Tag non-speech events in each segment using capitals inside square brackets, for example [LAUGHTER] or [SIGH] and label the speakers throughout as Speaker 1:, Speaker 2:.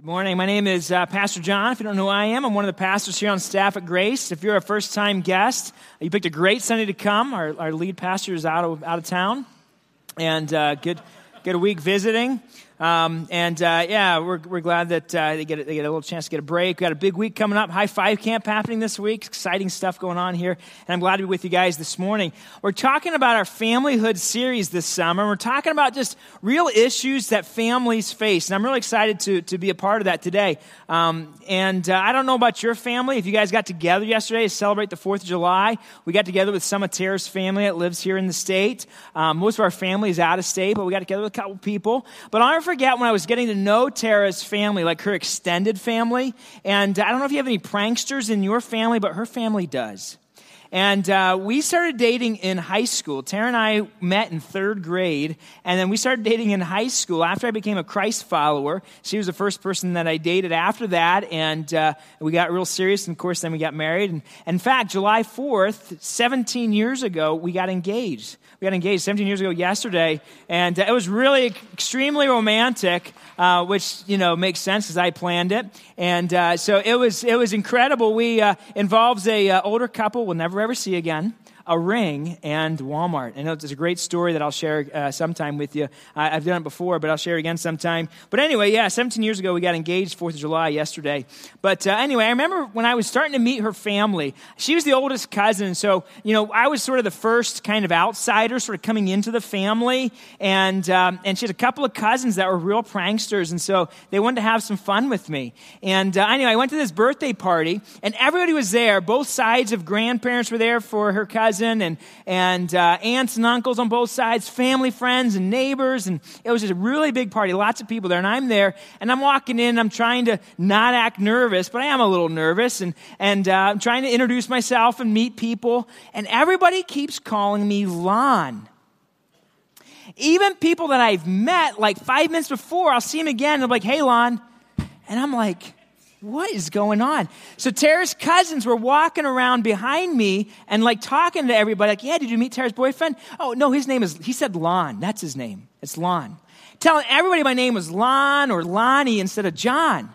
Speaker 1: Good morning. My name is uh, Pastor John. If you don't know who I am, I'm one of the pastors here on staff at Grace. If you're a first time guest, you picked a great Sunday to come. Our, our lead pastor is out of, out of town. And uh, good, good week visiting. Um, and uh, yeah, we're, we're glad that uh, they, get a, they get a little chance to get a break. We got a big week coming up. High Five Camp happening this week. Exciting stuff going on here. And I'm glad to be with you guys this morning. We're talking about our familyhood series this summer. We're talking about just real issues that families face. And I'm really excited to, to be a part of that today. Um, and uh, I don't know about your family. If you guys got together yesterday to celebrate the 4th of July, we got together with some of Tara's family that lives here in the state. Um, most of our family is out of state, but we got together with a couple people. But I'll never forget when I was getting to know Tara's family, like her extended family. And I don't know if you have any pranksters in your family, but her family does. And uh, we started dating in high school. Tara and I met in third grade, and then we started dating in high school after I became a Christ follower. She was the first person that I dated after that, and uh, we got real serious. And of course, then we got married. And, in fact, July 4th, 17 years ago, we got engaged. We got engaged 17 years ago yesterday, and uh, it was really extremely romantic, uh, which you know makes sense because I planned it. And uh, so it was it was incredible. We uh, involves a uh, older couple we'll never ever see again a ring and Walmart. I know it's a great story that I'll share uh, sometime with you. I, have done it before, but I'll share it again sometime. But anyway, yeah, 17 years ago, we got engaged, 4th of July, yesterday. But uh, anyway, I remember when I was starting to meet her family, she was the oldest cousin. So, you know, I was sort of the first kind of outsider, sort of coming into the family. And, um, and she had a couple of cousins that were real pranksters. And so they wanted to have some fun with me. And uh, anyway, I went to this birthday party, and everybody was there. Both sides of grandparents were there for her cousin cousin and, and uh, aunts and uncles on both sides, family, friends, and neighbors. And it was just a really big party, lots of people there. And I'm there, and I'm walking in, I'm trying to not act nervous, but I am a little nervous. And, and uh, I'm trying to introduce myself and meet people. And everybody keeps calling me Lon. Even people that I've met like five minutes before, I'll see them again, and they're like, hey, Lon. And I'm like, what is going on? So Tara's cousins were walking around behind me and like talking to everybody, like, yeah, did you meet Tara's boyfriend? Oh, no, his name is, he said Lon. That's his name. It's Lon. Telling everybody my name was Lon or Lonnie instead of John.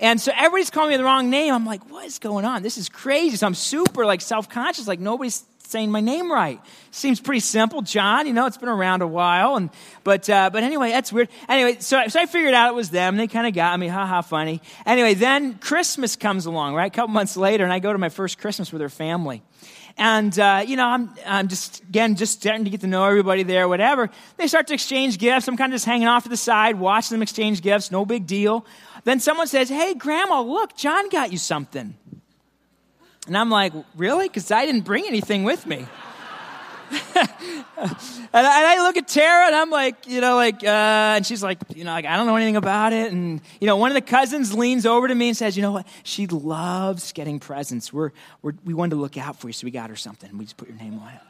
Speaker 1: And so everybody's calling me the wrong name. I'm like, what is going on? This is crazy. So I'm super like self-conscious, like nobody's saying my name right. Seems pretty simple, John. You know, it's been around a while, and but uh, but anyway, that's weird. Anyway, so so I figured out it was them. They kind of got me, ha funny. Anyway, then Christmas comes along, right? A couple months later, and I go to my first Christmas with her family. And, uh, you know, I'm, I'm just, again, just starting to get to know everybody there, whatever. They start to exchange gifts. I'm kind of just hanging off to the side, watching them exchange gifts, no big deal. Then someone says, Hey, Grandma, look, John got you something. And I'm like, really? Because I didn't bring anything with me. [LAUGHS] and, I, look at Tara and I'm like, you know, like, uh, and she's like, you know, like, I don't know anything about it. And, you know, one of the cousins leans over to me and says, you know what? She loves getting presents. We're, we're, we wanted to look out for you, so we got her something. We just put your name on it.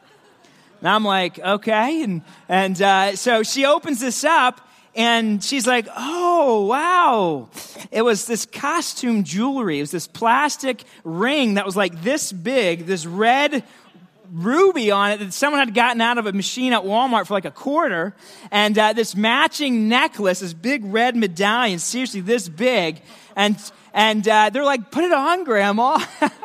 Speaker 1: And I'm like, okay. And, and uh, so she opens this up and she's like, oh, wow. It was this costume jewelry. It was this plastic ring that was like this big, this red ruby on it that someone had gotten out of a machine at Walmart for like a quarter. And uh, this matching necklace, this big red medallion, seriously this big. And, and uh, they're like, put it on, Grandma. [LAUGHS]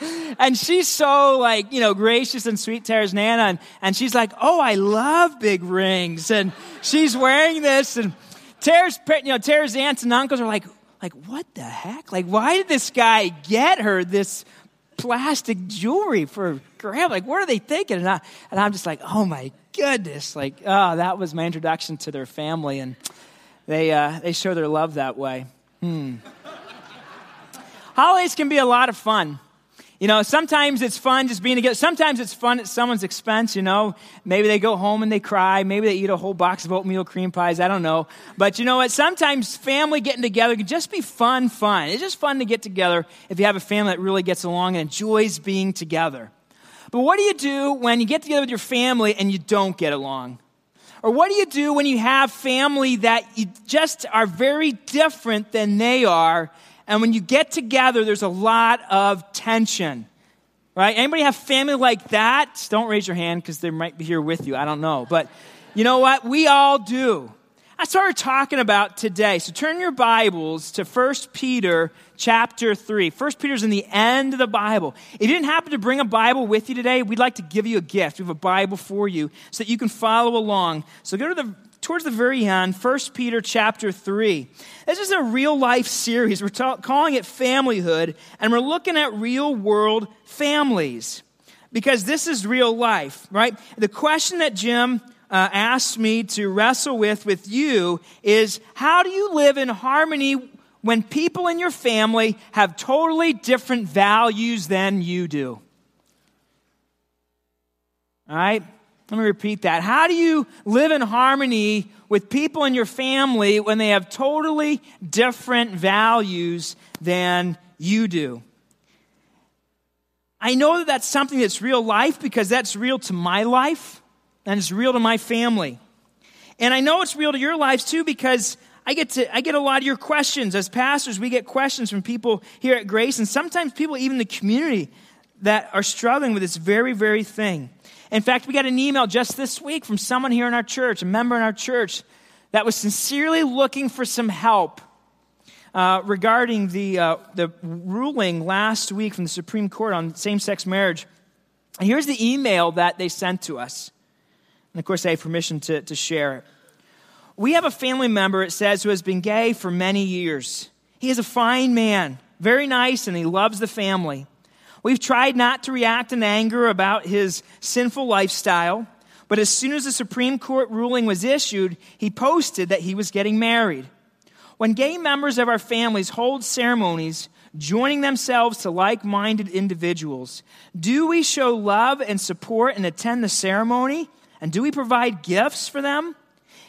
Speaker 1: [LAUGHS] and she's so like, you know, gracious and sweet, Tara's Nana. And, and she's like, oh, I love big rings. And she's wearing this. And Tara's, you know, Tara's aunts and uncles are like, like, what the heck? Like, why did this guy get her this plastic jewelry for grandma? Like, what are they thinking? And, I, and I'm just like, oh my goodness. Like, oh, that was my introduction to their family. And they, uh, they show their love that way. Hmm. Holidays can be a lot of fun. You know, sometimes it's fun just being together. Sometimes it's fun at someone's expense, you know. Maybe they go home and they cry. Maybe they eat a whole box of oatmeal cream pies. I don't know. But you know what? Sometimes family getting together can just be fun, fun. It's just fun to get together if you have a family that really gets along and enjoys being together. But what do you do when you get together with your family and you don't get along? Or what do you do when you have family that you just are very different than they are and when you get together, there's a lot of tension. Right? Anybody have family like that? Don't raise your hand because they might be here with you. I don't know. But you know what? We all do. That's what we're talking about today. So turn your Bibles to 1 Peter chapter 3. 1 Peter's in the end of the Bible. If you didn't happen to bring a Bible with you today, we'd like to give you a gift. We have a Bible for you so that you can follow along. So go to the towards the very end, 1 Peter chapter 3. This is a real life series. We're ta- calling it Familyhood, and we're looking at real world families because this is real life, right? The question that Jim uh, asked me to wrestle with with you is how do you live in harmony when people in your family have totally different values than you do? All right? Let me repeat that. How do you live in harmony with people in your family when they have totally different values than you do? I know that that's something that's real life because that's real to my life and it's real to my family. And I know it's real to your lives too because I get to I get a lot of your questions as pastors. We get questions from people here at Grace and sometimes people even in the community that are struggling with this very very thing. In fact, we got an email just this week from someone here in our church, a member in our church, that was sincerely looking for some help uh, regarding the, uh, the ruling last week from the Supreme Court on same sex marriage. And here's the email that they sent to us. And of course, I have permission to, to share it. We have a family member, it says, who has been gay for many years. He is a fine man, very nice, and he loves the family. We've tried not to react in anger about his sinful lifestyle, but as soon as the Supreme Court ruling was issued, he posted that he was getting married. When gay members of our families hold ceremonies, joining themselves to like minded individuals, do we show love and support and attend the ceremony? And do we provide gifts for them?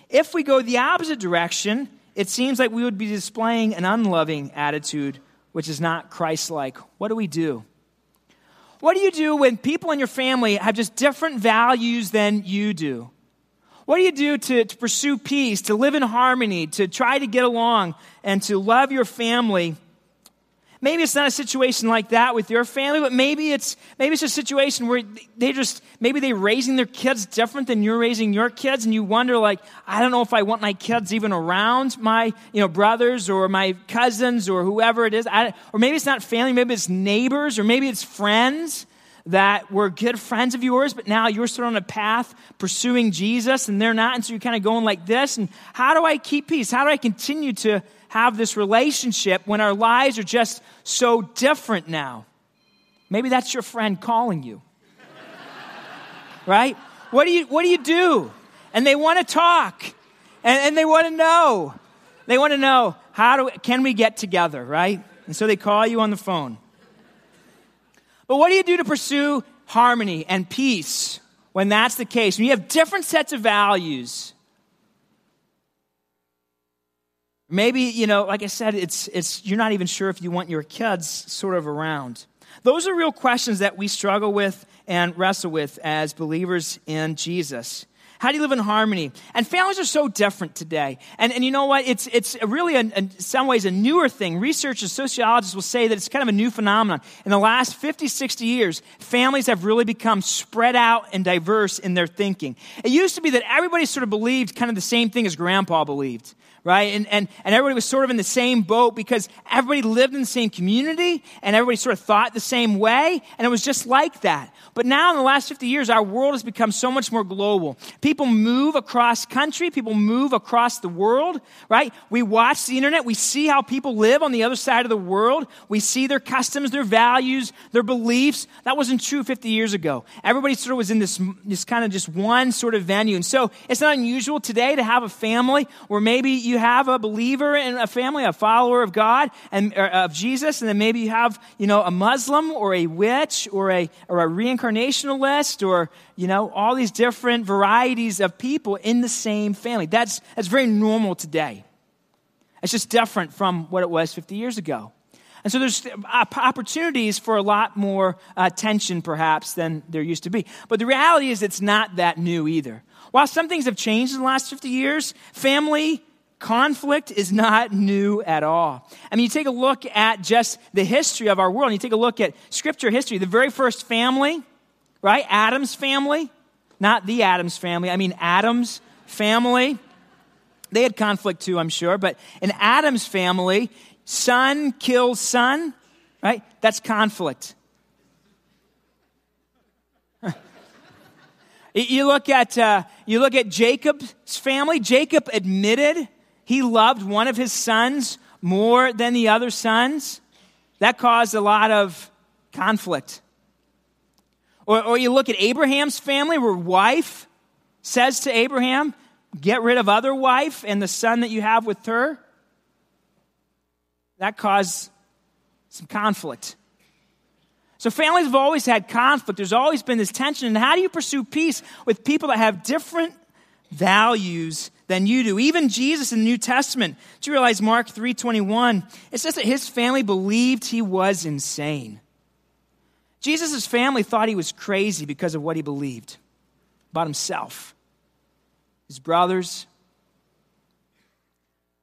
Speaker 1: If we go the opposite direction, it seems like we would be displaying an unloving attitude, which is not Christ like. What do we do? What do you do when people in your family have just different values than you do? What do you do to, to pursue peace, to live in harmony, to try to get along, and to love your family Maybe it's not a situation like that with your family, but maybe it's maybe it's a situation where they just maybe they're raising their kids different than you're raising your kids, and you wonder like, I don't know if I want my kids even around my you know brothers or my cousins or whoever it is, I, or maybe it's not family, maybe it's neighbors, or maybe it's friends that were good friends of yours, but now you're sort of on a path pursuing Jesus and they're not, and so you're kind of going like this. And how do I keep peace? How do I continue to have this relationship when our lives are just so different now? Maybe that's your friend calling you. right? What do you what do you do? And they want to talk. And, and they want to know. They want to know how do can we get together, right? And so they call you on the phone. But what do you do to pursue harmony and peace when that's the case? When you have different sets of values Maybe, you know, like I said, it's, it's, you're not even sure if you want your kids sort of around. Those are real questions that we struggle with and wrestle with as believers in Jesus. How do you live in harmony? And families are so different today. And, and you know what? It's, it's really, a, in some ways, a newer thing. Researchers, sociologists will say that it's kind of a new phenomenon. In the last 50, 60 years, families have really become spread out and diverse in their thinking. It used to be that everybody sort of believed kind of the same thing as grandpa believed right? And, and, and everybody was sort of in the same boat because everybody lived in the same community and everybody sort of thought the same way, and it was just like that. But now, in the last 50 years, our world has become so much more global. People move across country, people move across the world, right? We watch the internet, we see how people live on the other side of the world, we see their customs, their values, their beliefs. That wasn't true 50 years ago. Everybody sort of was in this, this kind of just one sort of venue. And so it's not unusual today to have a family where maybe you have a believer in a family, a follower of God and of Jesus, and then maybe you have, you know, a Muslim or a witch or a, or a reincarnationalist or, you know, all these different varieties of people in the same family. That's, that's very normal today. It's just different from what it was 50 years ago. And so there's opportunities for a lot more uh, tension, perhaps, than there used to be. But the reality is, it's not that new either. While some things have changed in the last 50 years, family conflict is not new at all. I mean, you take a look at just the history of our world, and you take a look at scripture history. The very first family right? Adam's family, not the Adams family, I mean Adam's family. They had conflict too, I'm sure, but in Adam's family, son kills son, right? That's conflict. [LAUGHS] you look at uh, you look at Jacob's family. Jacob admitted he loved one of his sons more than the other sons. That caused a lot of conflict. Or, or you look at Abraham's family, where wife says to Abraham, "Get rid of other wife and the son that you have with her." That caused some conflict. So families have always had conflict. There's always been this tension. And how do you pursue peace with people that have different values than you do? Even Jesus in the New Testament. Do you realize Mark 3:21? It says that his family believed he was insane. Jesus' family thought he was crazy because of what he believed about himself, his brothers.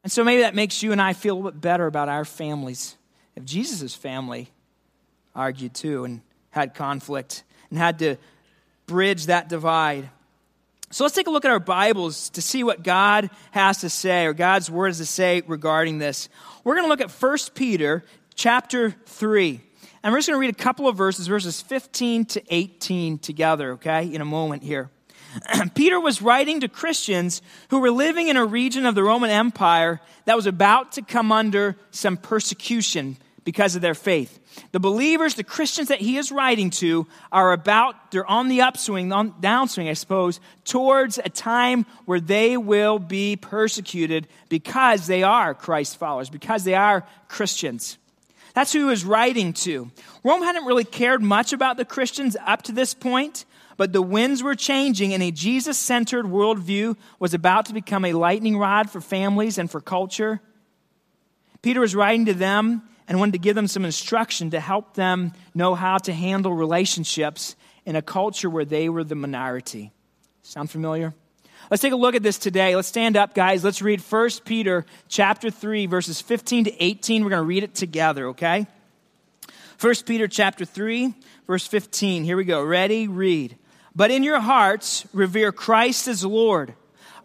Speaker 1: And so maybe that makes you and I feel a bit better about our families. If Jesus' family argued too and had conflict and had to bridge that divide. So let's take a look at our Bibles to see what God has to say or God's word has to say regarding this. We're going to look at 1 Peter chapter 3. And we're just going to read a couple of verses, verses 15 to 18 together, okay, in a moment here. [CLEARS THROAT] Peter was writing to Christians who were living in a region of the Roman Empire that was about to come under some persecution because of their faith. The believers, the Christians that he is writing to, are about, they're on the upswing, on downswing, I suppose, towards a time where they will be persecuted because they are Christ followers, because they are Christians. That's who he was writing to. Rome hadn't really cared much about the Christians up to this point, but the winds were changing, and a Jesus centered worldview was about to become a lightning rod for families and for culture. Peter was writing to them and wanted to give them some instruction to help them know how to handle relationships in a culture where they were the minority. Sound familiar? Let's take a look at this today. Let's stand up, guys. Let's read 1 Peter chapter 3, verses 15 to 18. We're going to read it together, okay? 1 Peter chapter 3, verse 15. Here we go. Ready? Read. But in your hearts, revere Christ as Lord.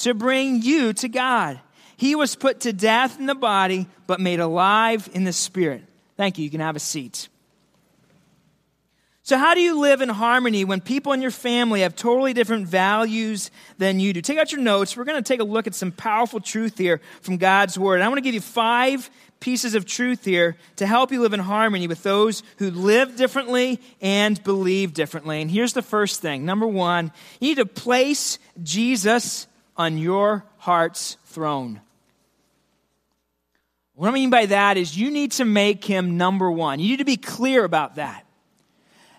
Speaker 1: to bring you to God. He was put to death in the body, but made alive in the spirit. Thank you. You can have a seat. So, how do you live in harmony when people in your family have totally different values than you do? Take out your notes. We're going to take a look at some powerful truth here from God's Word. I want to give you five pieces of truth here to help you live in harmony with those who live differently and believe differently. And here's the first thing number one, you need to place Jesus on your heart's throne. What I mean by that is you need to make him number one. You need to be clear about that.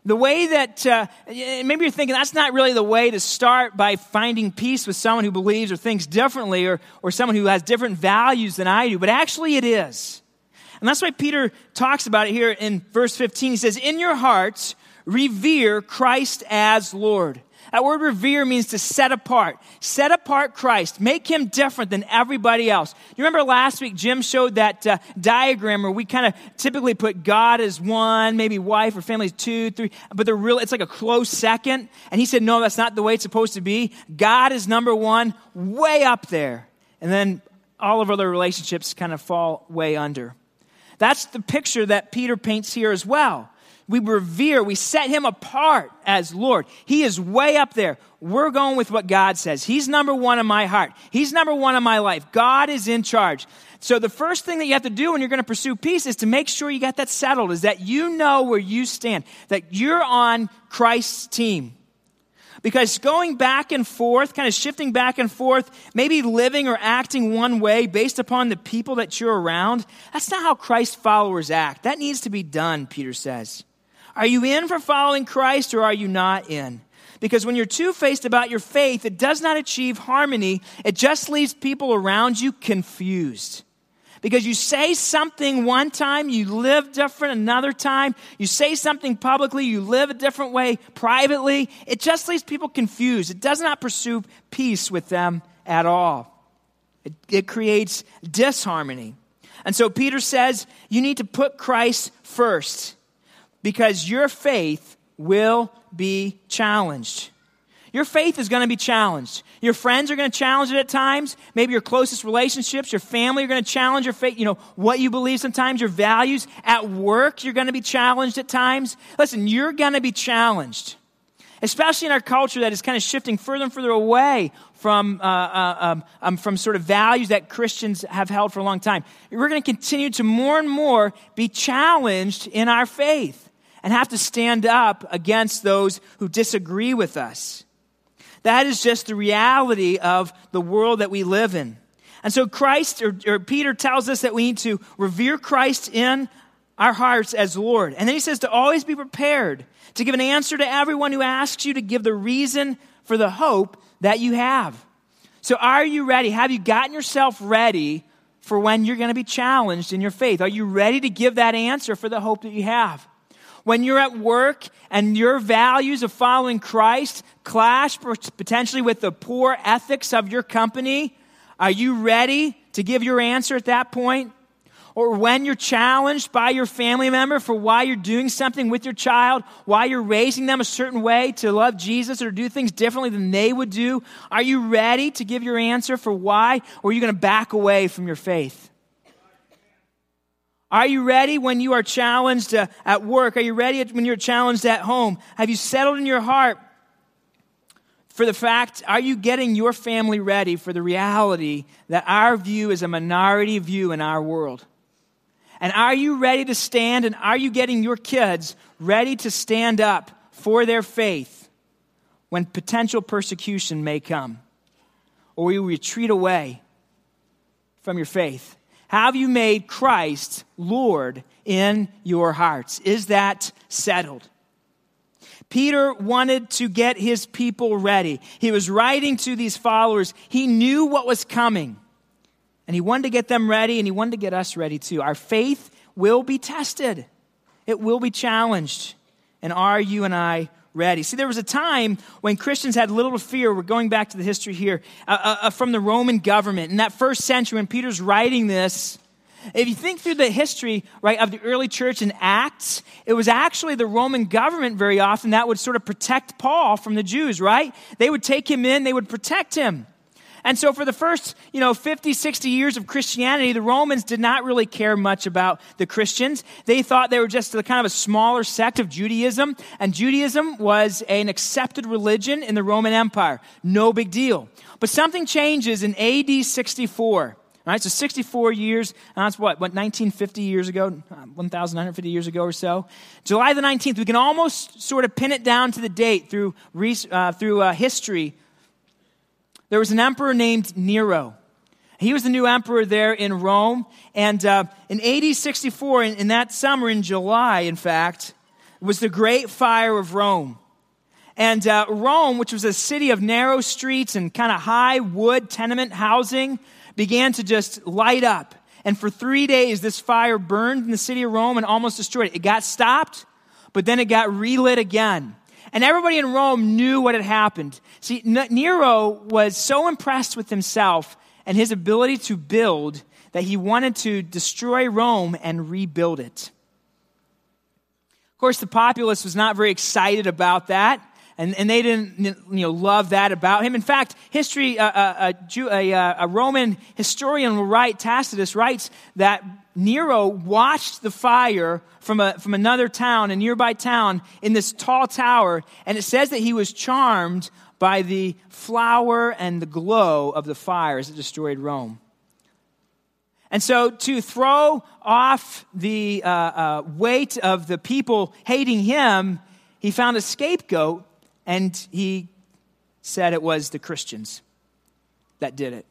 Speaker 1: The way that, uh, maybe you're thinking that's not really the way to start by finding peace with someone who believes or thinks differently or, or someone who has different values than I do, but actually it is. And that's why Peter talks about it here in verse 15. He says, In your hearts, revere Christ as Lord. That word revere means to set apart. Set apart Christ. Make him different than everybody else. You remember last week, Jim showed that uh, diagram where we kind of typically put God as one, maybe wife or family as two, three, but they're real, it's like a close second. And he said, no, that's not the way it's supposed to be. God is number one, way up there. And then all of other relationships kind of fall way under. That's the picture that Peter paints here as well we revere, we set him apart as Lord. He is way up there. We're going with what God says. He's number one in my heart. He's number one in my life. God is in charge. So the first thing that you have to do when you're going to pursue peace is to make sure you got that settled, is that you know where you stand, that you're on Christ's team. Because going back and forth, kind of shifting back and forth, maybe living or acting one way based upon the people that you're around, that's not how Christ followers act. That needs to be done, Peter says. Are you in for following Christ or are you not in? Because when you're two faced about your faith, it does not achieve harmony. It just leaves people around you confused. Because you say something one time, you live different another time. You say something publicly, you live a different way privately. It just leaves people confused. It does not pursue peace with them at all. It, it creates disharmony. And so Peter says you need to put Christ first because your faith will be challenged. Your faith is going to be challenged. Your friends are going to challenge it at times. Maybe your closest relationships, your family are going to challenge your faith, you know, what you believe sometimes, your values. At work, you're going to be challenged at times. Listen, you're going to be challenged. Especially in our culture that is kind of shifting further and further away from, uh, uh, um, um, from sort of values that Christians have held for a long time. We're going to continue to more and more be challenged in our faith and have to stand up against those who disagree with us. That is just the reality of the world that we live in. And so Christ, or, or, Peter tells us that we need to revere Christ in our hearts as Lord. And then he says to always be prepared to give an answer to everyone who asks you to give the reason for the hope that you have. So are you ready? Have you gotten yourself ready for when you're going to be challenged in your faith? Are you ready to give that answer for the hope that you have? When you're at work and your values of following Christ clash potentially with the poor ethics of your company, are you ready to give your answer at that point? Or when you're challenged by your family member for why you're doing something with your child, why you're raising them a certain way to love Jesus or do things differently than they would do, are you ready to give your answer for why? Or are you going to back away from your faith? Are you ready when you are challenged uh, at work? Are you ready when you're challenged at home? Have you settled in your heart for the fact, are you getting your family ready for the reality that our view is a minority view in our world? And are you ready to stand and are you getting your kids ready to stand up for their faith when potential persecution may come? Or will you retreat away from your faith? Have you made Christ Lord in your hearts? Is that settled? Peter wanted to get his people ready. He was writing to these followers. He knew what was coming. And he wanted to get them ready, and he wanted to get us ready too. Our faith will be tested, it will be challenged. And are you and I ready. See, there was a time when Christians had little fear. We're going back to the history here uh, uh, uh, from the Roman government. In that first century, when Peter's writing this, if you think through the history, right, of the early church in Acts, it was actually the Roman government very often that would sort of protect Paul from the Jews, right? They would take him in, they would protect him. And so for the first, you know, 50, 60 years of Christianity, the Romans did not really care much about the Christians. They thought they were just a kind of a smaller sect of Judaism, and Judaism was an accepted religion in the Roman Empire. No big deal. But something changes in AD 64. All right, so 64 years, and that's what, what, 1950 years ago, 1,950 years ago or so. July the 19th, we can almost sort of pin it down to the date through, uh, through uh, history there was an emperor named Nero. He was the new emperor there in Rome. And uh, in AD 64, in, in that summer, in July, in fact, was the Great Fire of Rome. And uh, Rome, which was a city of narrow streets and kind of high wood tenement housing, began to just light up. And for three days, this fire burned in the city of Rome and almost destroyed it. It got stopped, but then it got relit again. And everybody in Rome knew what had happened. See, Nero was so impressed with himself and his ability to build that he wanted to destroy Rome and rebuild it. Of course, the populace was not very excited about that. And, and they didn't you know, love that about him. In fact, history, uh, uh, uh, a Roman historian will write, Tacitus writes that Nero watched the fire from, a, from another town, a nearby town, in this tall tower, and it says that he was charmed by the flower and the glow of the fire as it destroyed Rome. And so, to throw off the uh, uh, weight of the people hating him, he found a scapegoat and he said it was the Christians that did it.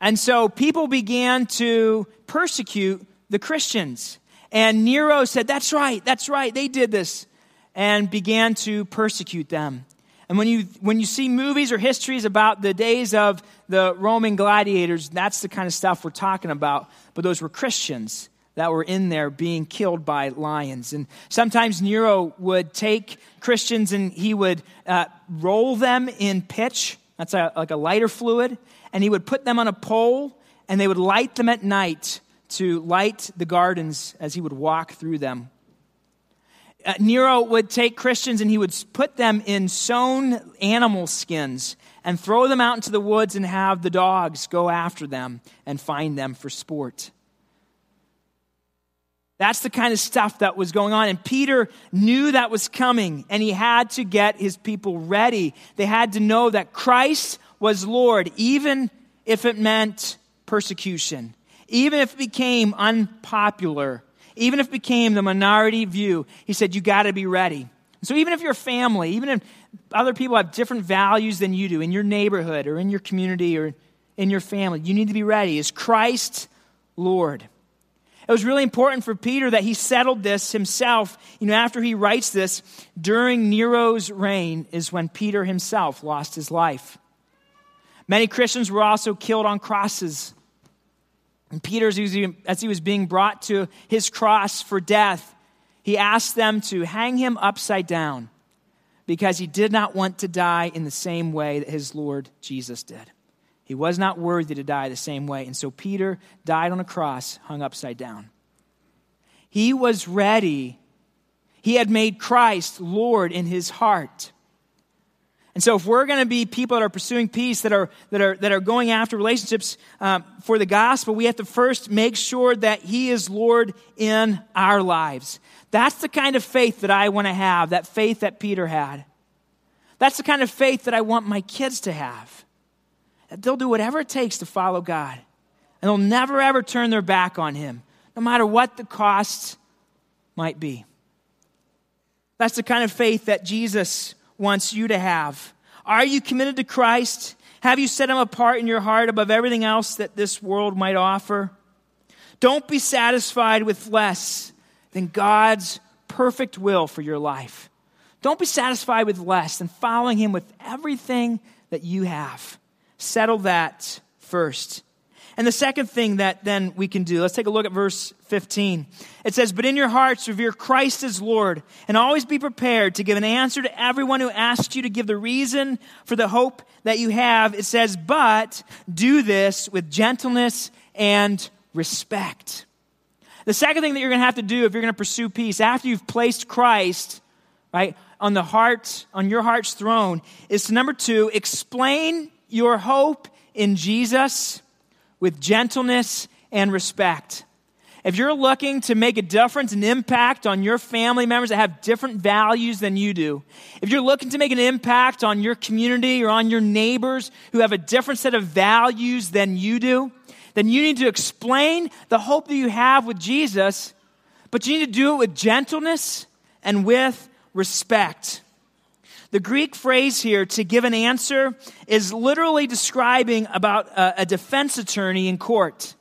Speaker 1: And so people began to persecute the Christians. And Nero said, That's right, that's right, they did this, and began to persecute them. And when you, when you see movies or histories about the days of the Roman gladiators, that's the kind of stuff we're talking about. But those were Christians that were in there being killed by lions. And sometimes Nero would take Christians and he would uh, roll them in pitch, that's a, like a lighter fluid, and he would put them on a pole and they would light them at night to light the gardens as he would walk through them. Uh, Nero would take Christians and he would put them in sewn animal skins and throw them out into the woods and have the dogs go after them and find them for sport. That's the kind of stuff that was going on. And Peter knew that was coming, and he had to get his people ready. They had to know that Christ was Lord, even if it meant persecution, even if it became unpopular, even if it became the minority view. He said, You got to be ready. So even if your family, even if other people have different values than you do in your neighborhood or in your community or in your family, you need to be ready. Is Christ Lord? It was really important for Peter that he settled this himself. You know, after he writes this, during Nero's reign is when Peter himself lost his life. Many Christians were also killed on crosses. And Peter, as he was being brought to his cross for death, he asked them to hang him upside down because he did not want to die in the same way that his Lord Jesus did. He was not worthy to die the same way. And so Peter died on a cross, hung upside down. He was ready. He had made Christ Lord in his heart. And so, if we're going to be people that are pursuing peace, that are, that are, that are going after relationships um, for the gospel, we have to first make sure that He is Lord in our lives. That's the kind of faith that I want to have, that faith that Peter had. That's the kind of faith that I want my kids to have that they'll do whatever it takes to follow God. And they'll never, ever turn their back on Him, no matter what the cost might be. That's the kind of faith that Jesus wants you to have. Are you committed to Christ? Have you set Him apart in your heart above everything else that this world might offer? Don't be satisfied with less than God's perfect will for your life. Don't be satisfied with less than following Him with everything that you have. Settle that first. And the second thing that then we can do, let's take a look at verse 15. It says, But in your hearts revere Christ as Lord, and always be prepared to give an answer to everyone who asks you to give the reason for the hope that you have. It says, But do this with gentleness and respect. The second thing that you're going to have to do if you're going to pursue peace, after you've placed Christ, right, on the heart, on your heart's throne, is to number two, explain your hope in Jesus with gentleness and respect. If you're looking to make a difference, and impact on your family members that have different values than you do, if you're looking to make an impact on your community or on your neighbors who have a different set of values than you do, then you need to explain the hope that you have with Jesus, but you need to do it with gentleness and with respect. The Greek phrase here, to give an answer, is literally describing about a, a defense attorney in court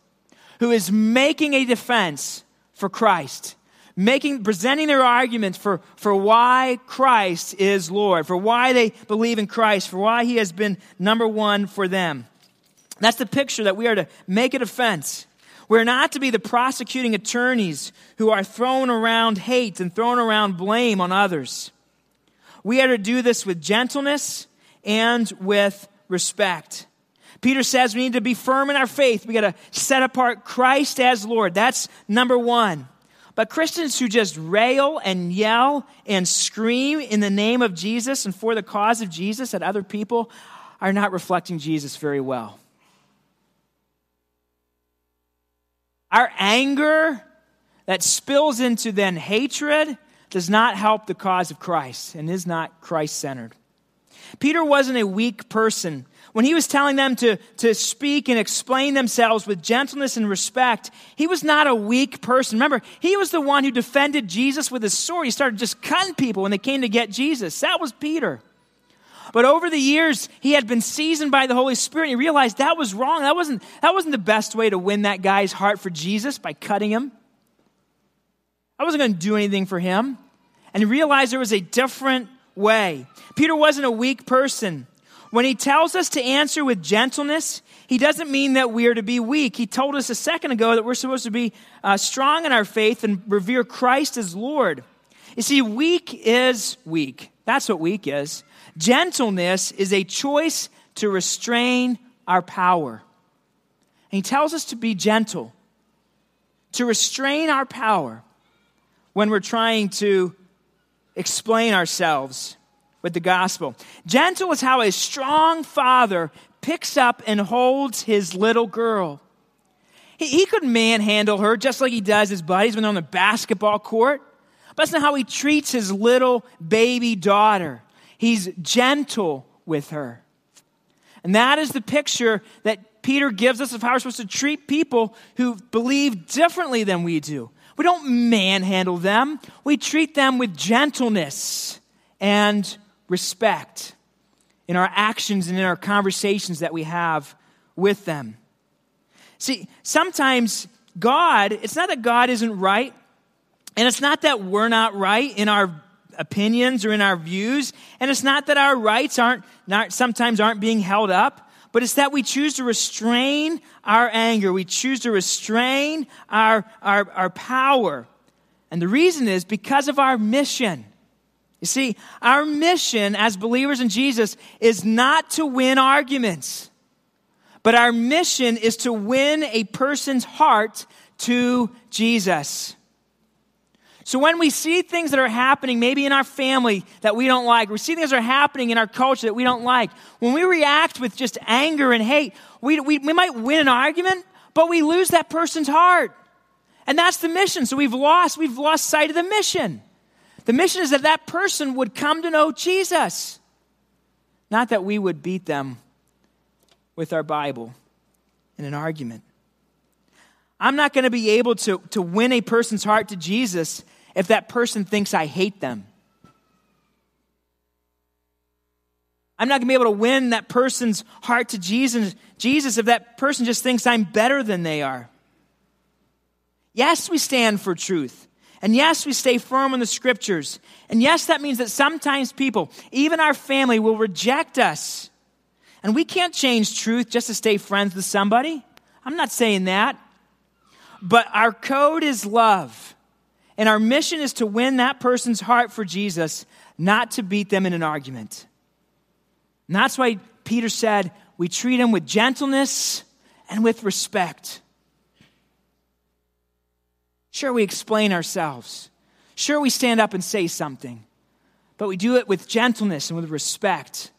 Speaker 1: who is making a defense for Christ making presenting their arguments for, for why Christ is Lord, for why they believe in Christ, for why he has been number one for them. That's the picture that we are to make a defense. We're not to be the prosecuting attorneys who are throwing around hate and throwing around blame on others. We are to do this with gentleness and with respect. Peter says we need to be firm in our faith. We got to set apart Christ as Lord. That's number one. But Christians who just rail and yell and scream in the name of Jesus and for the cause of Jesus at other people are not reflecting Jesus very well. Our anger that spills into then hatred does not help the cause of Christ and is not Christ centered. Peter wasn't a weak person. When he was telling them to, to speak and explain themselves with gentleness and respect, he was not a weak person. Remember, he was the one who defended Jesus with his sword. He started just cutting people when they came to get Jesus. That was Peter. But over the years, he had been seasoned by the Holy Spirit. And he realized that was wrong. That wasn't, that wasn't the best way to win that guy's heart for Jesus by cutting him. I wasn't going to do anything for him. And he realized there was a different way. Peter wasn't a weak person. When he tells us to answer with gentleness, he doesn't mean that we are to be weak. He told us a second ago that we're supposed to be uh, strong in our faith and revere Christ as Lord. You see, weak is weak. That's what weak is. Gentleness is a choice to restrain our power. And he tells us to be gentle, to restrain our power when we're trying to explain ourselves with the gospel. Gentle is how a strong father picks up and holds his little girl. He, he could manhandle her just like he does his buddies when they're on the basketball court. But that's not how he treats his little baby daughter. He's gentle with her. And that is the picture that Peter gives us of how we're supposed to treat people who believe differently than we do. We don't manhandle them, we treat them with gentleness and respect in our actions and in our conversations that we have with them. See, sometimes God, it's not that God isn't right, and it's not that we're not right in our opinions or in our views, and it's not that our rights aren't not, sometimes aren't being held up but it's that we choose to restrain our anger. We choose to restrain our, our, our power. And the reason is because of our mission. You see, our mission as believers in Jesus is not to win arguments, but our mission is to win a person's heart to Jesus. So when we see things that are happening, maybe in our family that we don't like, we see things that are happening in our culture that we don't like, when we react with just anger and hate, we, we, we might win an argument, but we lose that person's heart. And that's the mission. So we've lost, we've lost sight of the mission. The mission is that that person would come to know Jesus, not that we would beat them with our Bible in an argument. I'm not going to be able to, to win a person's heart to Jesus if that person thinks I hate them. I'm not going to be able to win that person's heart to Jesus, Jesus if that person just thinks I'm better than they are. Yes, we stand for truth. And yes, we stay firm in the scriptures. And yes, that means that sometimes people, even our family, will reject us. And we can't change truth just to stay friends with somebody. I'm not saying that. But our code is love. And our mission is to win that person's heart for Jesus, not to beat them in an argument. And that's why Peter said, we treat them with gentleness and with respect. Sure, we explain ourselves. Sure, we stand up and say something. But we do it with gentleness and with respect,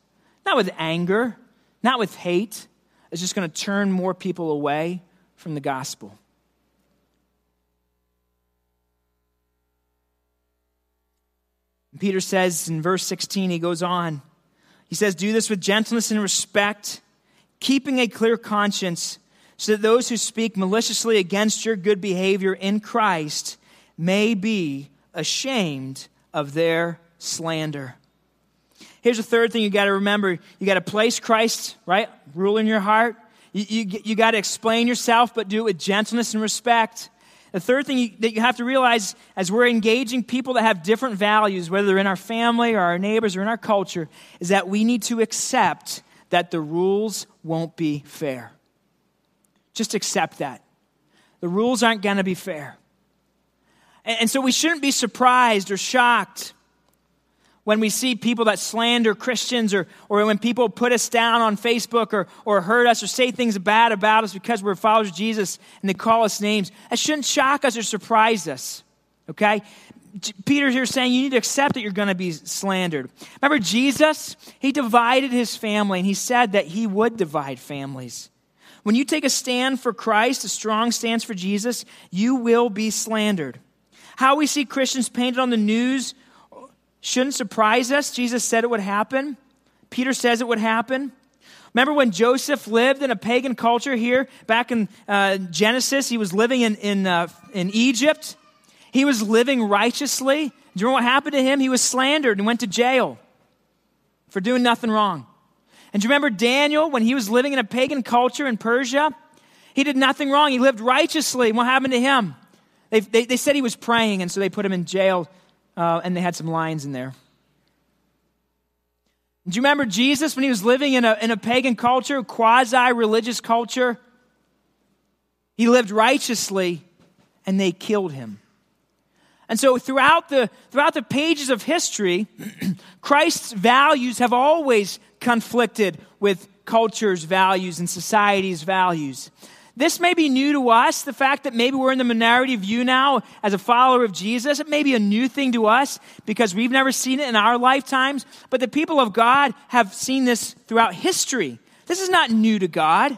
Speaker 1: not with anger, not with hate. It's just going to turn more people away from the gospel. Peter says in verse 16, he goes on. He says, Do this with gentleness and respect, keeping a clear conscience, so that those who speak maliciously against your good behavior in Christ may be ashamed of their slander. Here's a third thing you got to remember you got to place Christ, right? Rule in your heart. You, you, you got to explain yourself, but do it with gentleness and respect. The third thing you, that you have to realize as we're engaging people that have different values, whether they're in our family or our neighbors or in our culture, is that we need to accept that the rules won't be fair. Just accept that. The rules aren't going to be fair. And, and so we shouldn't be surprised or shocked when we see people that slander Christians or, or when people put us down on Facebook or, or hurt us or say things bad about us because we're followers of Jesus and they call us names, that shouldn't shock us or surprise us. Okay? Peter's here saying you need to accept that you're going to be slandered. Remember Jesus? He divided his family and he said that he would divide families. When you take a stand for Christ, a strong stance for Jesus, you will be slandered. How we see Christians painted on the news Shouldn't surprise us. Jesus said it would happen. Peter says it would happen. Remember when Joseph lived in a pagan culture here back in uh, Genesis? He was living in, in, uh, in Egypt. He was living righteously. Do you remember what happened to him? He was slandered and went to jail for doing nothing wrong. And do you remember Daniel when he was living in a pagan culture in Persia? He did nothing wrong. He lived righteously. What happened to him? They, they, they said he was praying, and so they put him in jail uh, and they had some lions in there. Do you remember Jesus when he was living in a, in a pagan culture, quasi religious culture? He lived righteously and they killed him. And so throughout the, throughout the pages of history, [CLEARS THROAT] Christ's values have always conflicted with culture's values and society's values. This may be new to us, the fact that maybe we're in the minority view now as a follower of Jesus. It may be a new thing to us because we've never seen it in our lifetimes, but the people of God have seen this throughout history. This is not new to God.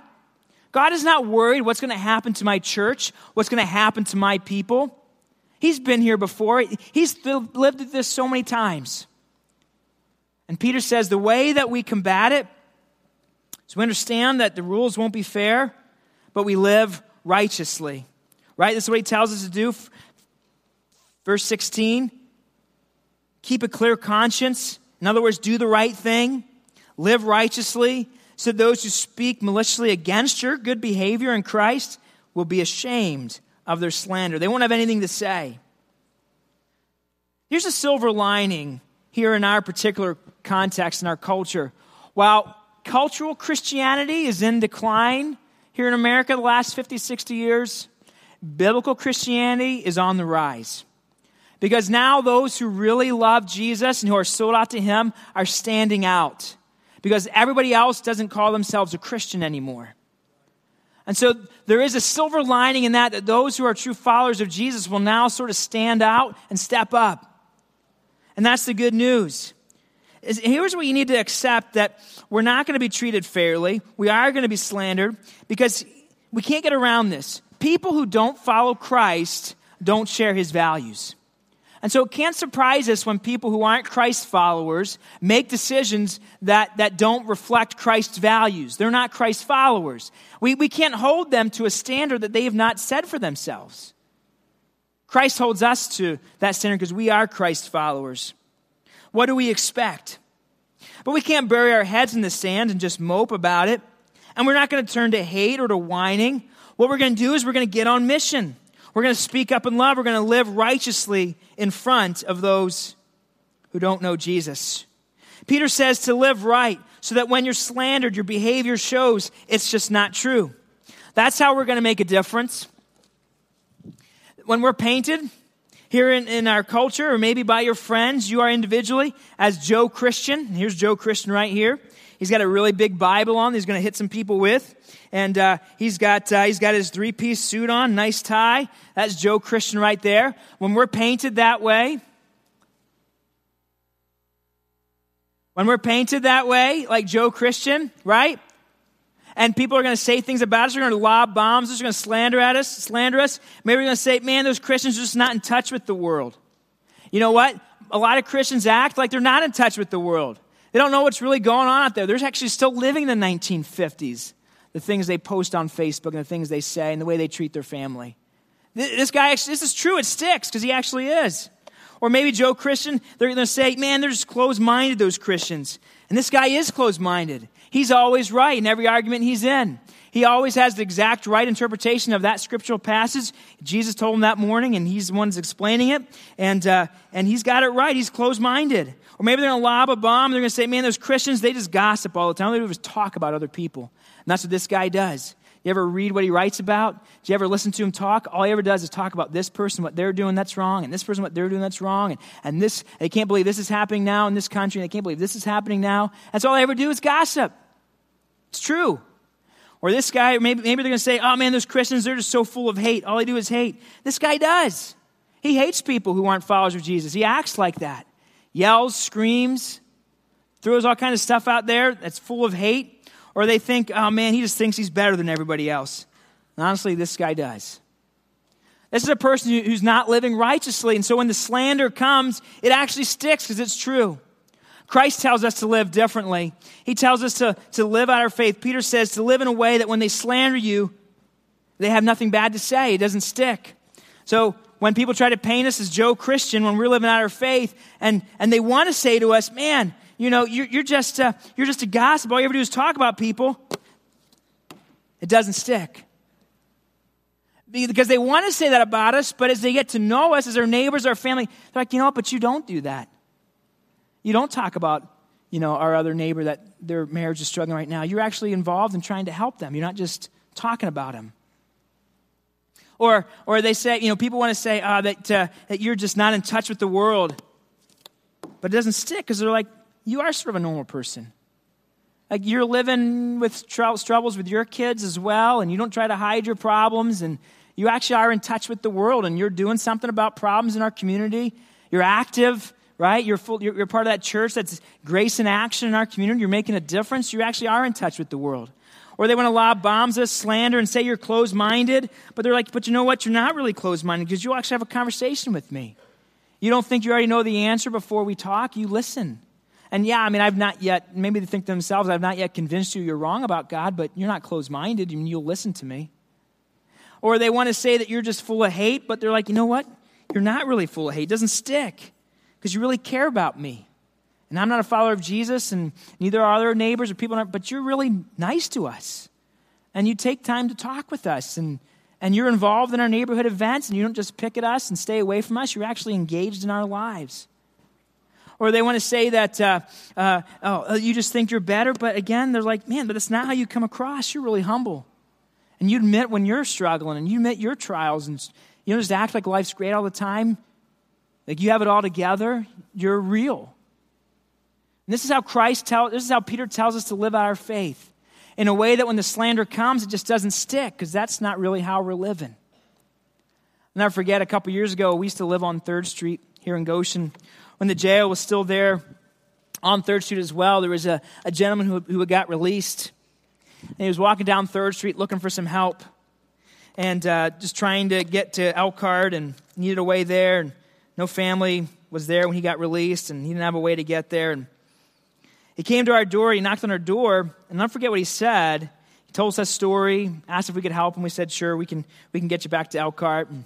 Speaker 1: God is not worried what's going to happen to my church, what's going to happen to my people. He's been here before. He's lived this so many times. And Peter says the way that we combat it is we understand that the rules won't be fair but we live righteously. Right? This is what he tells us to do. Verse 16 keep a clear conscience. In other words, do the right thing, live righteously, so those who speak maliciously against your good behavior in Christ will be ashamed of their slander. They won't have anything to say. Here's a silver lining here in our particular context in our culture. While cultural Christianity is in decline, here in America the last 50, 60 years, biblical Christianity is on the rise. Because now those who really love Jesus and who are sold out to Him are standing out. Because everybody else doesn't call themselves a Christian anymore. And so there is a silver lining in that, that those who are true followers of Jesus will now sort of stand out and step up. And that's the good news is here's what you need to accept that we're not going to be treated fairly. We are going to be slandered because we can't get around this. People who don't follow Christ don't share his values. And so it can't surprise us when people who aren't Christ followers make decisions that, that don't reflect Christ's values. They're not Christ followers. We, we can't hold them to a standard that they have not set for themselves. Christ holds us to that standard because we are Christ followers. What do we expect? But we can't bury our heads in the sand and just mope about it. And we're not going to turn to hate or to whining. What we're going to do is we're going to get on mission. We're going to speak up in love. We're going to live righteously in front of those who don't know Jesus. Peter says to live right so that when you're slandered, your behavior shows it's just not true. That's how we're going to make a difference. When we're painted, here in, in our culture, or maybe by your friends, you are individually as Joe Christian. Here's Joe Christian right here. He's got a really big Bible on. He's going to hit some people with, and uh, he's got uh, he's got his three piece suit on, nice tie. That's Joe Christian right there. When we're painted that way, when we're painted that way, like Joe Christian, right? And people are going to say things about us. They're going to lob bombs. They're going to slander at us, slander us. Maybe we're going to say, man, those Christians are just not in touch with the world. You know what? A lot of Christians act like they're not in touch with the world. They don't know what's really going on out there. They're actually still living in the 1950s. The things they post on Facebook and the things they say and the way they treat their family. This guy actually, this is true. It sticks because he actually is. Or maybe Joe Christian, they're going to say, man, they're just closed minded, those Christians. And this guy is closed minded. He's always right in every argument he's in. He always has the exact right interpretation of that scriptural passage. Jesus told him that morning, and he's the one explaining it. And, uh, and he's got it right. He's closed minded. Or maybe they're going to lob a bomb. They're going to say, man, those Christians, they just gossip all the time. All they do is talk about other people. And that's what this guy does. You ever read what he writes about? Do you ever listen to him talk? All he ever does is talk about this person, what they're doing that's wrong, and this person, what they're doing that's wrong, and, and this, they can't believe this is happening now in this country, and they can't believe this is happening now. That's all they ever do is gossip. It's true. Or this guy, maybe, maybe they're going to say, oh man, those Christians, they're just so full of hate. All they do is hate. This guy does. He hates people who aren't followers of Jesus. He acts like that. Yells, screams, throws all kinds of stuff out there that's full of hate. Or they think, oh man, he just thinks he's better than everybody else. And honestly, this guy does. This is a person who's not living righteously. And so when the slander comes, it actually sticks because it's true. Christ tells us to live differently. He tells us to, to live out our faith. Peter says to live in a way that when they slander you, they have nothing bad to say. It doesn't stick. So when people try to paint us as Joe Christian, when we're living out our faith, and, and they want to say to us, man, you know, you're, you're, just, you're just a gossip. All you ever do is talk about people. It doesn't stick. Because they want to say that about us, but as they get to know us as our neighbors, our family, they're like, you know, what, but you don't do that. You don't talk about you know, our other neighbor that their marriage is struggling right now. You're actually involved in trying to help them. You're not just talking about them. Or, or they say, you know, people want to say uh, that, uh, that you're just not in touch with the world. But it doesn't stick because they're like, you are sort of a normal person. Like you're living with troubles with your kids as well, and you don't try to hide your problems, and you actually are in touch with the world, and you're doing something about problems in our community. You're active right? You're, full, you're, you're part of that church that's grace in action in our community. You're making a difference. You actually are in touch with the world. Or they want to lob bombs us, slander, and say you're closed minded. But they're like, but you know what? You're not really closed minded because you actually have a conversation with me. You don't think you already know the answer before we talk. You listen. And yeah, I mean, I've not yet, maybe they think to themselves, I've not yet convinced you you're wrong about God, but you're not closed minded and you'll listen to me. Or they want to say that you're just full of hate, but they're like, you know what? You're not really full of hate. It doesn't stick because you really care about me. And I'm not a follower of Jesus, and neither are other neighbors or people, but you're really nice to us. And you take time to talk with us, and, and you're involved in our neighborhood events, and you don't just pick at us and stay away from us, you're actually engaged in our lives. Or they want to say that, uh, uh, oh, you just think you're better, but again, they're like, man, but that's not how you come across. You're really humble. And you admit when you're struggling, and you admit your trials, and you don't just act like life's great all the time. Like you have it all together, you're real. And this is how Christ tells, this is how Peter tells us to live out our faith in a way that when the slander comes, it just doesn't stick because that's not really how we're living. I'll never forget a couple years ago, we used to live on 3rd Street here in Goshen. When the jail was still there on 3rd Street as well, there was a, a gentleman who, who got released. And he was walking down 3rd Street looking for some help and uh, just trying to get to Elkhart and needed a way there. And no family was there when he got released, and he didn't have a way to get there. And he came to our door, he knocked on our door, and I'll forget what he said. He told us that story, asked if we could help him. We said, sure, we can, we can get you back to Elkhart. And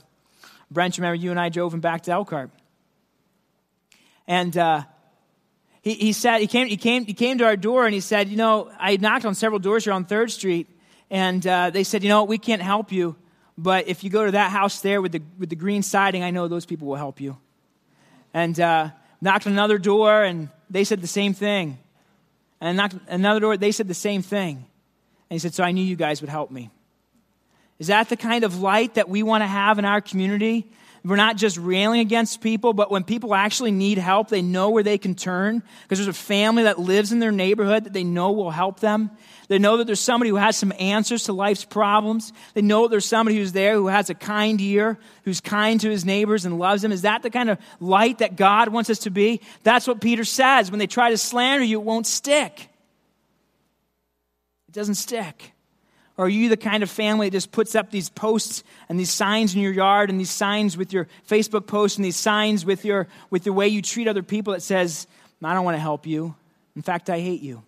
Speaker 1: Brent, remember you and I drove him back to Elkhart. And uh, he, he said, he came, he, came, he came to our door and he said, you know, I knocked on several doors here on 3rd Street, and uh, they said, you know, we can't help you, but if you go to that house there with the, with the green siding, I know those people will help you and uh, knocked on another door, and they said the same thing. And knocked another door, they said the same thing. And he said, So I knew you guys would help me. Is that the kind of light that we want to have in our community? We're not just railing against people, but when people actually need help, they know where they can turn because there's a family that lives in their neighborhood that they know will help them. They know that there's somebody who has some answers to life's problems. They know there's somebody who's there who has a kind ear, who's kind to his neighbors and loves them. Is that the kind of light that God wants us to be? That's what Peter says. When they try to slander you, it won't stick. It doesn't stick. Or are you the kind of family that just puts up these posts and these signs in your yard and these signs with your Facebook posts and these signs with, your, with the way you treat other people that says, I don't want to help you. In fact, I hate you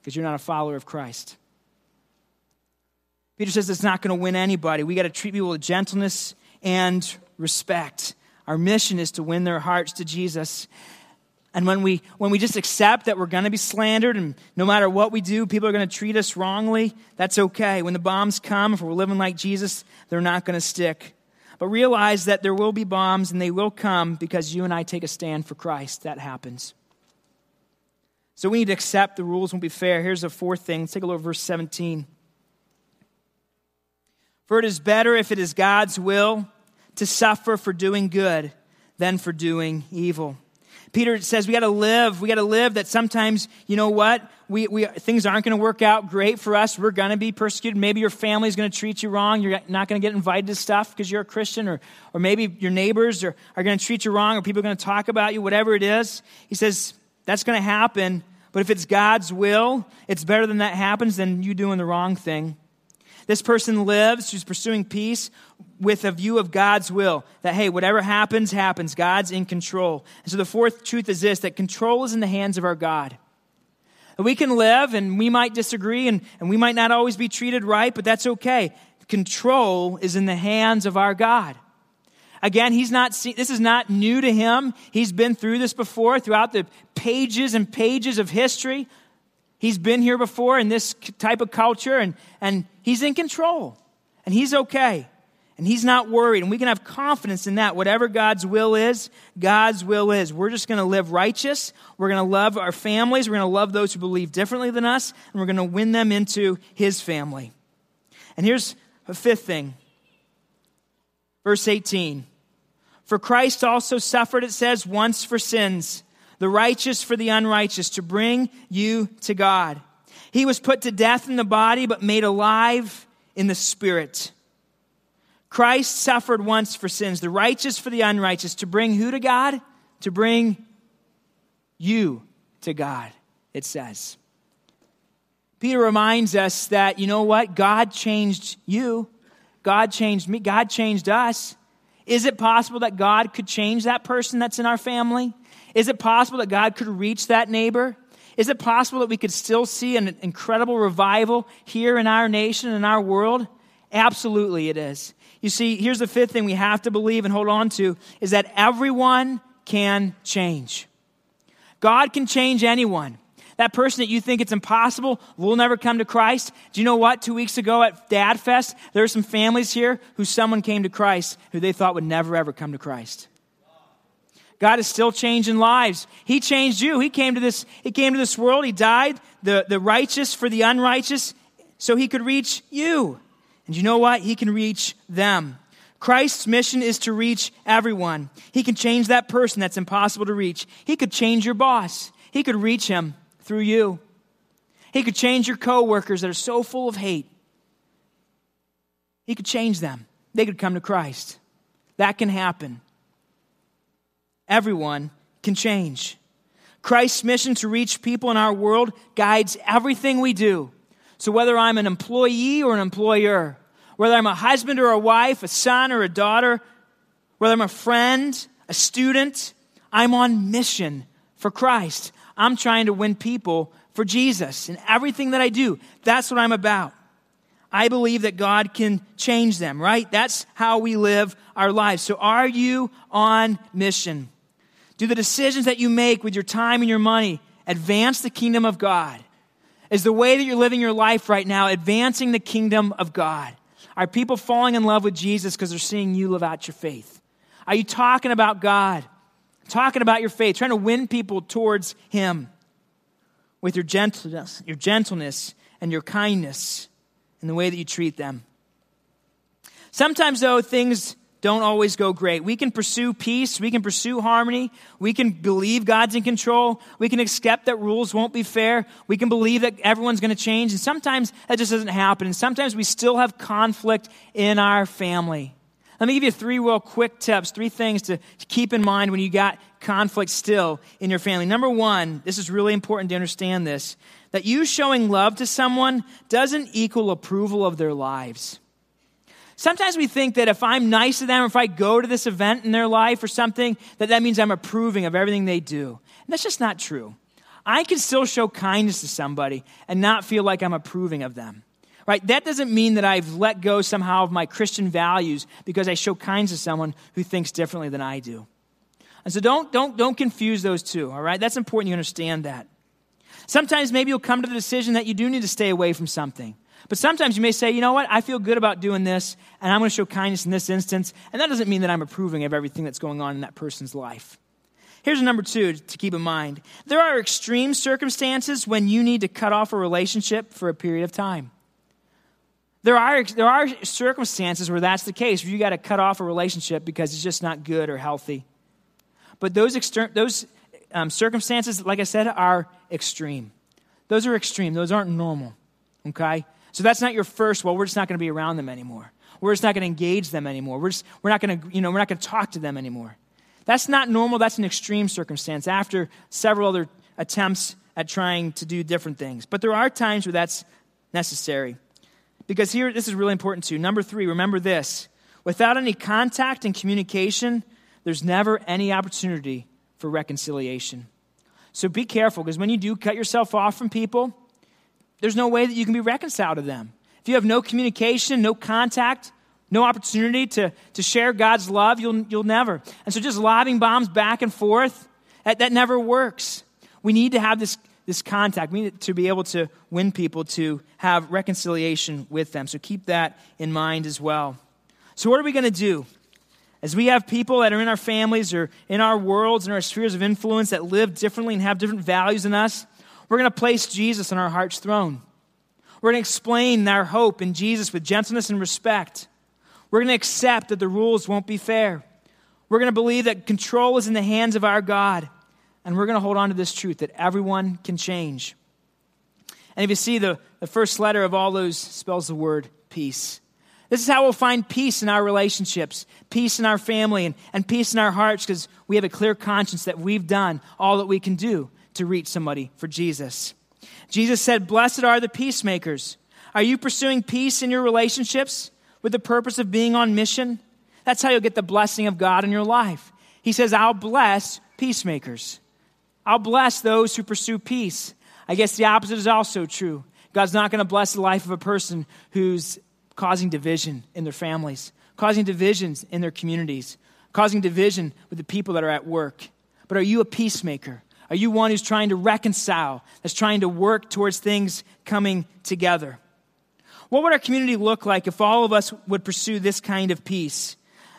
Speaker 1: because you're not a follower of Christ. Peter says it's not going to win anybody. We got to treat people with gentleness and respect. Our mission is to win their hearts to Jesus. And when we, when we just accept that we're going to be slandered and no matter what we do, people are going to treat us wrongly, that's okay. When the bombs come, if we're living like Jesus, they're not going to stick. But realize that there will be bombs and they will come because you and I take a stand for Christ. That happens. So we need to accept the rules won't be fair. Here's the fourth thing. Let's take a look at verse 17. For it is better if it is God's will to suffer for doing good than for doing evil. Peter says we got to live. We got to live that sometimes, you know what? We, we, things aren't going to work out great for us. We're going to be persecuted. Maybe your family's going to treat you wrong. You're not going to get invited to stuff because you're a Christian, or, or maybe your neighbors are, are going to treat you wrong, or people are going to talk about you, whatever it is. He says that's going to happen. But if it's God's will, it's better than that happens than you doing the wrong thing. This person lives, who's pursuing peace with a view of God's will. That, hey, whatever happens, happens. God's in control. And so the fourth truth is this that control is in the hands of our God. We can live and we might disagree and, and we might not always be treated right, but that's okay. Control is in the hands of our God. Again, he's not see, this is not new to him. He's been through this before throughout the pages and pages of history. He's been here before in this type of culture, and, and he's in control, and he's okay. And he's not worried. And we can have confidence in that. Whatever God's will is, God's will is. We're just going to live righteous. We're going to love our families. We're going to love those who believe differently than us. And we're going to win them into his family. And here's a fifth thing. Verse 18. For Christ also suffered, it says, once for sins, the righteous for the unrighteous, to bring you to God. He was put to death in the body, but made alive in the spirit Christ suffered once for sins, the righteous for the unrighteous, to bring who to God? To bring you to God, it says. Peter reminds us that, you know what? God changed you. God changed me. God changed us. Is it possible that God could change that person that's in our family? Is it possible that God could reach that neighbor? Is it possible that we could still see an incredible revival here in our nation, in our world? Absolutely, it is. You see, here's the fifth thing we have to believe and hold on to is that everyone can change. God can change anyone. That person that you think it's impossible will never come to Christ. Do you know what? Two weeks ago at Dad Fest, there were some families here who someone came to Christ who they thought would never ever come to Christ. God is still changing lives. He changed you. He came to this, he came to this world. He died, the, the righteous for the unrighteous, so he could reach you. And you know what? He can reach them. Christ's mission is to reach everyone. He can change that person that's impossible to reach. He could change your boss. He could reach him through you. He could change your coworkers that are so full of hate. He could change them. They could come to Christ. That can happen. Everyone can change. Christ's mission to reach people in our world guides everything we do. So whether I'm an employee or an employer, whether I'm a husband or a wife, a son or a daughter, whether I'm a friend, a student, I'm on mission for Christ. I'm trying to win people for Jesus. And everything that I do, that's what I'm about. I believe that God can change them, right? That's how we live our lives. So are you on mission? Do the decisions that you make with your time and your money advance the kingdom of God? Is the way that you're living your life right now advancing the kingdom of God? Are people falling in love with Jesus because they're seeing you live out your faith? Are you talking about God? Talking about your faith, trying to win people towards Him with your gentleness, your gentleness and your kindness in the way that you treat them. Sometimes, though, things don't always go great. We can pursue peace. We can pursue harmony. We can believe God's in control. We can accept that rules won't be fair. We can believe that everyone's going to change. And sometimes that just doesn't happen. And sometimes we still have conflict in our family. Let me give you three real quick tips, three things to, to keep in mind when you got conflict still in your family. Number one, this is really important to understand this, that you showing love to someone doesn't equal approval of their lives. Sometimes we think that if I'm nice to them, if I go to this event in their life or something, that that means I'm approving of everything they do. And that's just not true. I can still show kindness to somebody and not feel like I'm approving of them. Right? That doesn't mean that I've let go somehow of my Christian values because I show kindness to someone who thinks differently than I do. And so don't, don't, don't confuse those two, all right? That's important you understand that. Sometimes maybe you'll come to the decision that you do need to stay away from something. But sometimes you may say, you know what, I feel good about doing this, and I'm going to show kindness in this instance. And that doesn't mean that I'm approving of everything that's going on in that person's life. Here's number two to keep in mind there are extreme circumstances when you need to cut off a relationship for a period of time. There are, there are circumstances where that's the case, where you got to cut off a relationship because it's just not good or healthy. But those, exter- those um, circumstances, like I said, are extreme. Those are extreme, those aren't normal. Okay? So that's not your first, well, we're just not going to be around them anymore. We're just not going to engage them anymore. We're, just, we're not going to, you know, we're not going to talk to them anymore. That's not normal. That's an extreme circumstance after several other attempts at trying to do different things. But there are times where that's necessary. Because here, this is really important too. Number three, remember this. Without any contact and communication, there's never any opportunity for reconciliation. So be careful because when you do cut yourself off from people, there's no way that you can be reconciled to them. If you have no communication, no contact, no opportunity to, to share God's love, you'll, you'll never. And so just lobbing bombs back and forth, that, that never works. We need to have this, this contact. We need to be able to win people to have reconciliation with them. So keep that in mind as well. So, what are we going to do? As we have people that are in our families or in our worlds and our spheres of influence that live differently and have different values than us, we're going to place Jesus on our heart's throne. We're going to explain our hope in Jesus with gentleness and respect. We're going to accept that the rules won't be fair. We're going to believe that control is in the hands of our God. And we're going to hold on to this truth that everyone can change. And if you see the, the first letter of all those spells the word peace. This is how we'll find peace in our relationships, peace in our family, and, and peace in our hearts because we have a clear conscience that we've done all that we can do to reach somebody for Jesus. Jesus said, Blessed are the peacemakers. Are you pursuing peace in your relationships with the purpose of being on mission? That's how you'll get the blessing of God in your life. He says, I'll bless peacemakers. I'll bless those who pursue peace. I guess the opposite is also true. God's not going to bless the life of a person who's causing division in their families, causing divisions in their communities, causing division with the people that are at work. But are you a peacemaker? Are you one who's trying to reconcile, that's trying to work towards things coming together? What would our community look like if all of us would pursue this kind of peace?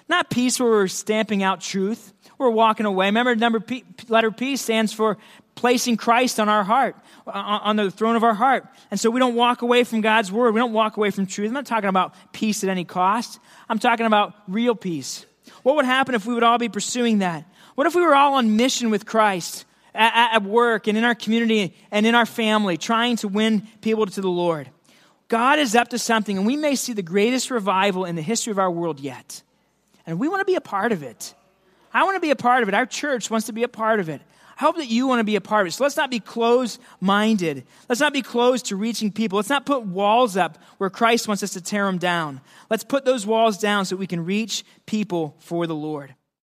Speaker 1: Not peace where we're stamping out truth, we're walking away. Remember, number P, letter P stands for placing Christ on our heart, on the throne of our heart. And so we don't walk away from God's word. We don't walk away from truth. I'm not talking about peace at any cost. I'm talking about real peace. What would happen if we would all be pursuing that? What if we were all on mission with Christ at, at work and in our community and in our family, trying to win people to the Lord? God is up to something, and we may see the greatest revival in the history of our world yet. And we want to be a part of it. I want to be a part of it. Our church wants to be a part of it. I hope that you want to be a part of it. So let's not be closed minded. Let's not be closed to reaching people. Let's not put walls up where Christ wants us to tear them down. Let's put those walls down so we can reach people for the Lord.